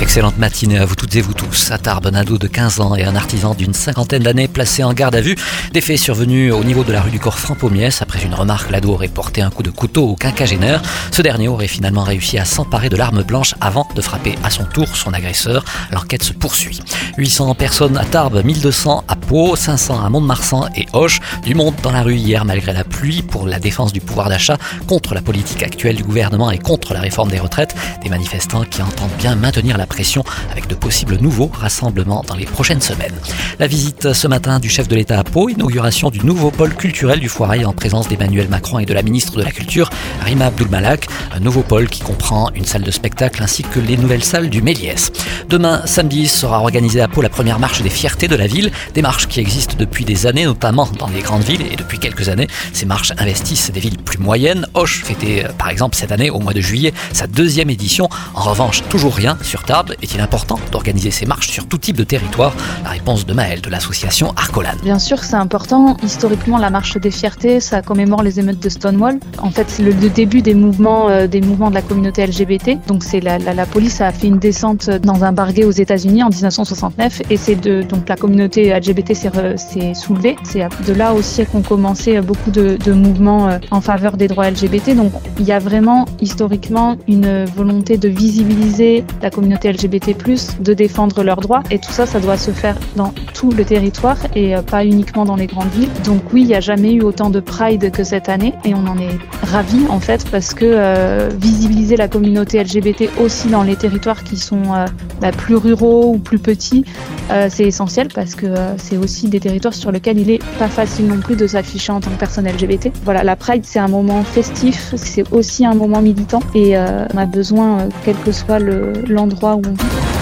Excellente matinée à vous toutes et vous tous. À Tarbes, un de 15 ans et un artisan d'une cinquantaine d'années placés en garde à vue. Des faits survenus au niveau de la rue du Corps Franc-Pommiès. Après une remarque, l'ado aurait porté un coup de couteau au quinquagénaire. Ce dernier aurait finalement réussi à s'emparer de l'arme blanche avant de frapper à son tour son agresseur. L'enquête se poursuit. 800 personnes à Tarbes, 1200 à Pau, 500 à Mont-de-Marsan et Hoche. Du monde dans la rue hier malgré la pluie pour la défense du pouvoir d'achat contre la politique actuelle du gouvernement et contre la réforme des retraites. Des manifestants qui entendent bien maintenir la pression avec de possibles nouveaux rassemblements dans les prochaines semaines. La visite ce matin du chef de l'État à Pau, inauguration du nouveau pôle culturel du Foirail en présence d'Emmanuel Macron et de la ministre de la Culture, Rima Abdulmalak. Un nouveau pôle qui comprend une salle de spectacle ainsi que les nouvelles salles du Méliès. Demain, samedi, sera organisée à Pau la première marche des fiertés de la ville. Des marches qui existent depuis des années, notamment dans les grandes villes. Et depuis quelques années, ces marches investissent des villes plus moyennes. Hoche fêtait par exemple cette année, au mois de juillet, sa deuxième édition. En revanche, toujours rien sur Est-il important d'organiser ces marches sur tout type de territoire La réponse de Maëlle de l'association Arcolan. Bien sûr, c'est important. Historiquement, la marche des fiertés, ça commémore les émeutes de Stonewall. En fait, c'est le, début des mouvements, euh, des mouvements de la communauté LGBT. Donc, c'est la, police a fait une descente dans un barguet aux États-Unis en 1969, et c'est de donc la communauté LGBT s'est soulevée. C'est de là aussi qu'ont commencé beaucoup de, de mouvements euh, en faveur des droits LGBT. Donc, il y a vraiment historiquement une volonté de visibiliser la communauté LGBT+, de défendre leurs droits. Et tout ça, ça doit se faire dans tout le territoire et euh, pas uniquement dans les grandes villes. Donc oui, il n'y a jamais eu autant de Pride que cette année et on en est ravis en fait parce que euh, visibiliser la communauté LGBT aussi dans les territoires qui sont euh, bah, plus ruraux ou plus petits, c'est essentiel parce que c'est aussi des territoires sur lesquels il est pas facile non plus de s'afficher en tant que personne LGBT. Voilà, la Pride c'est un moment festif, c'est aussi un moment militant et on a besoin, quel que soit l'endroit où on vit.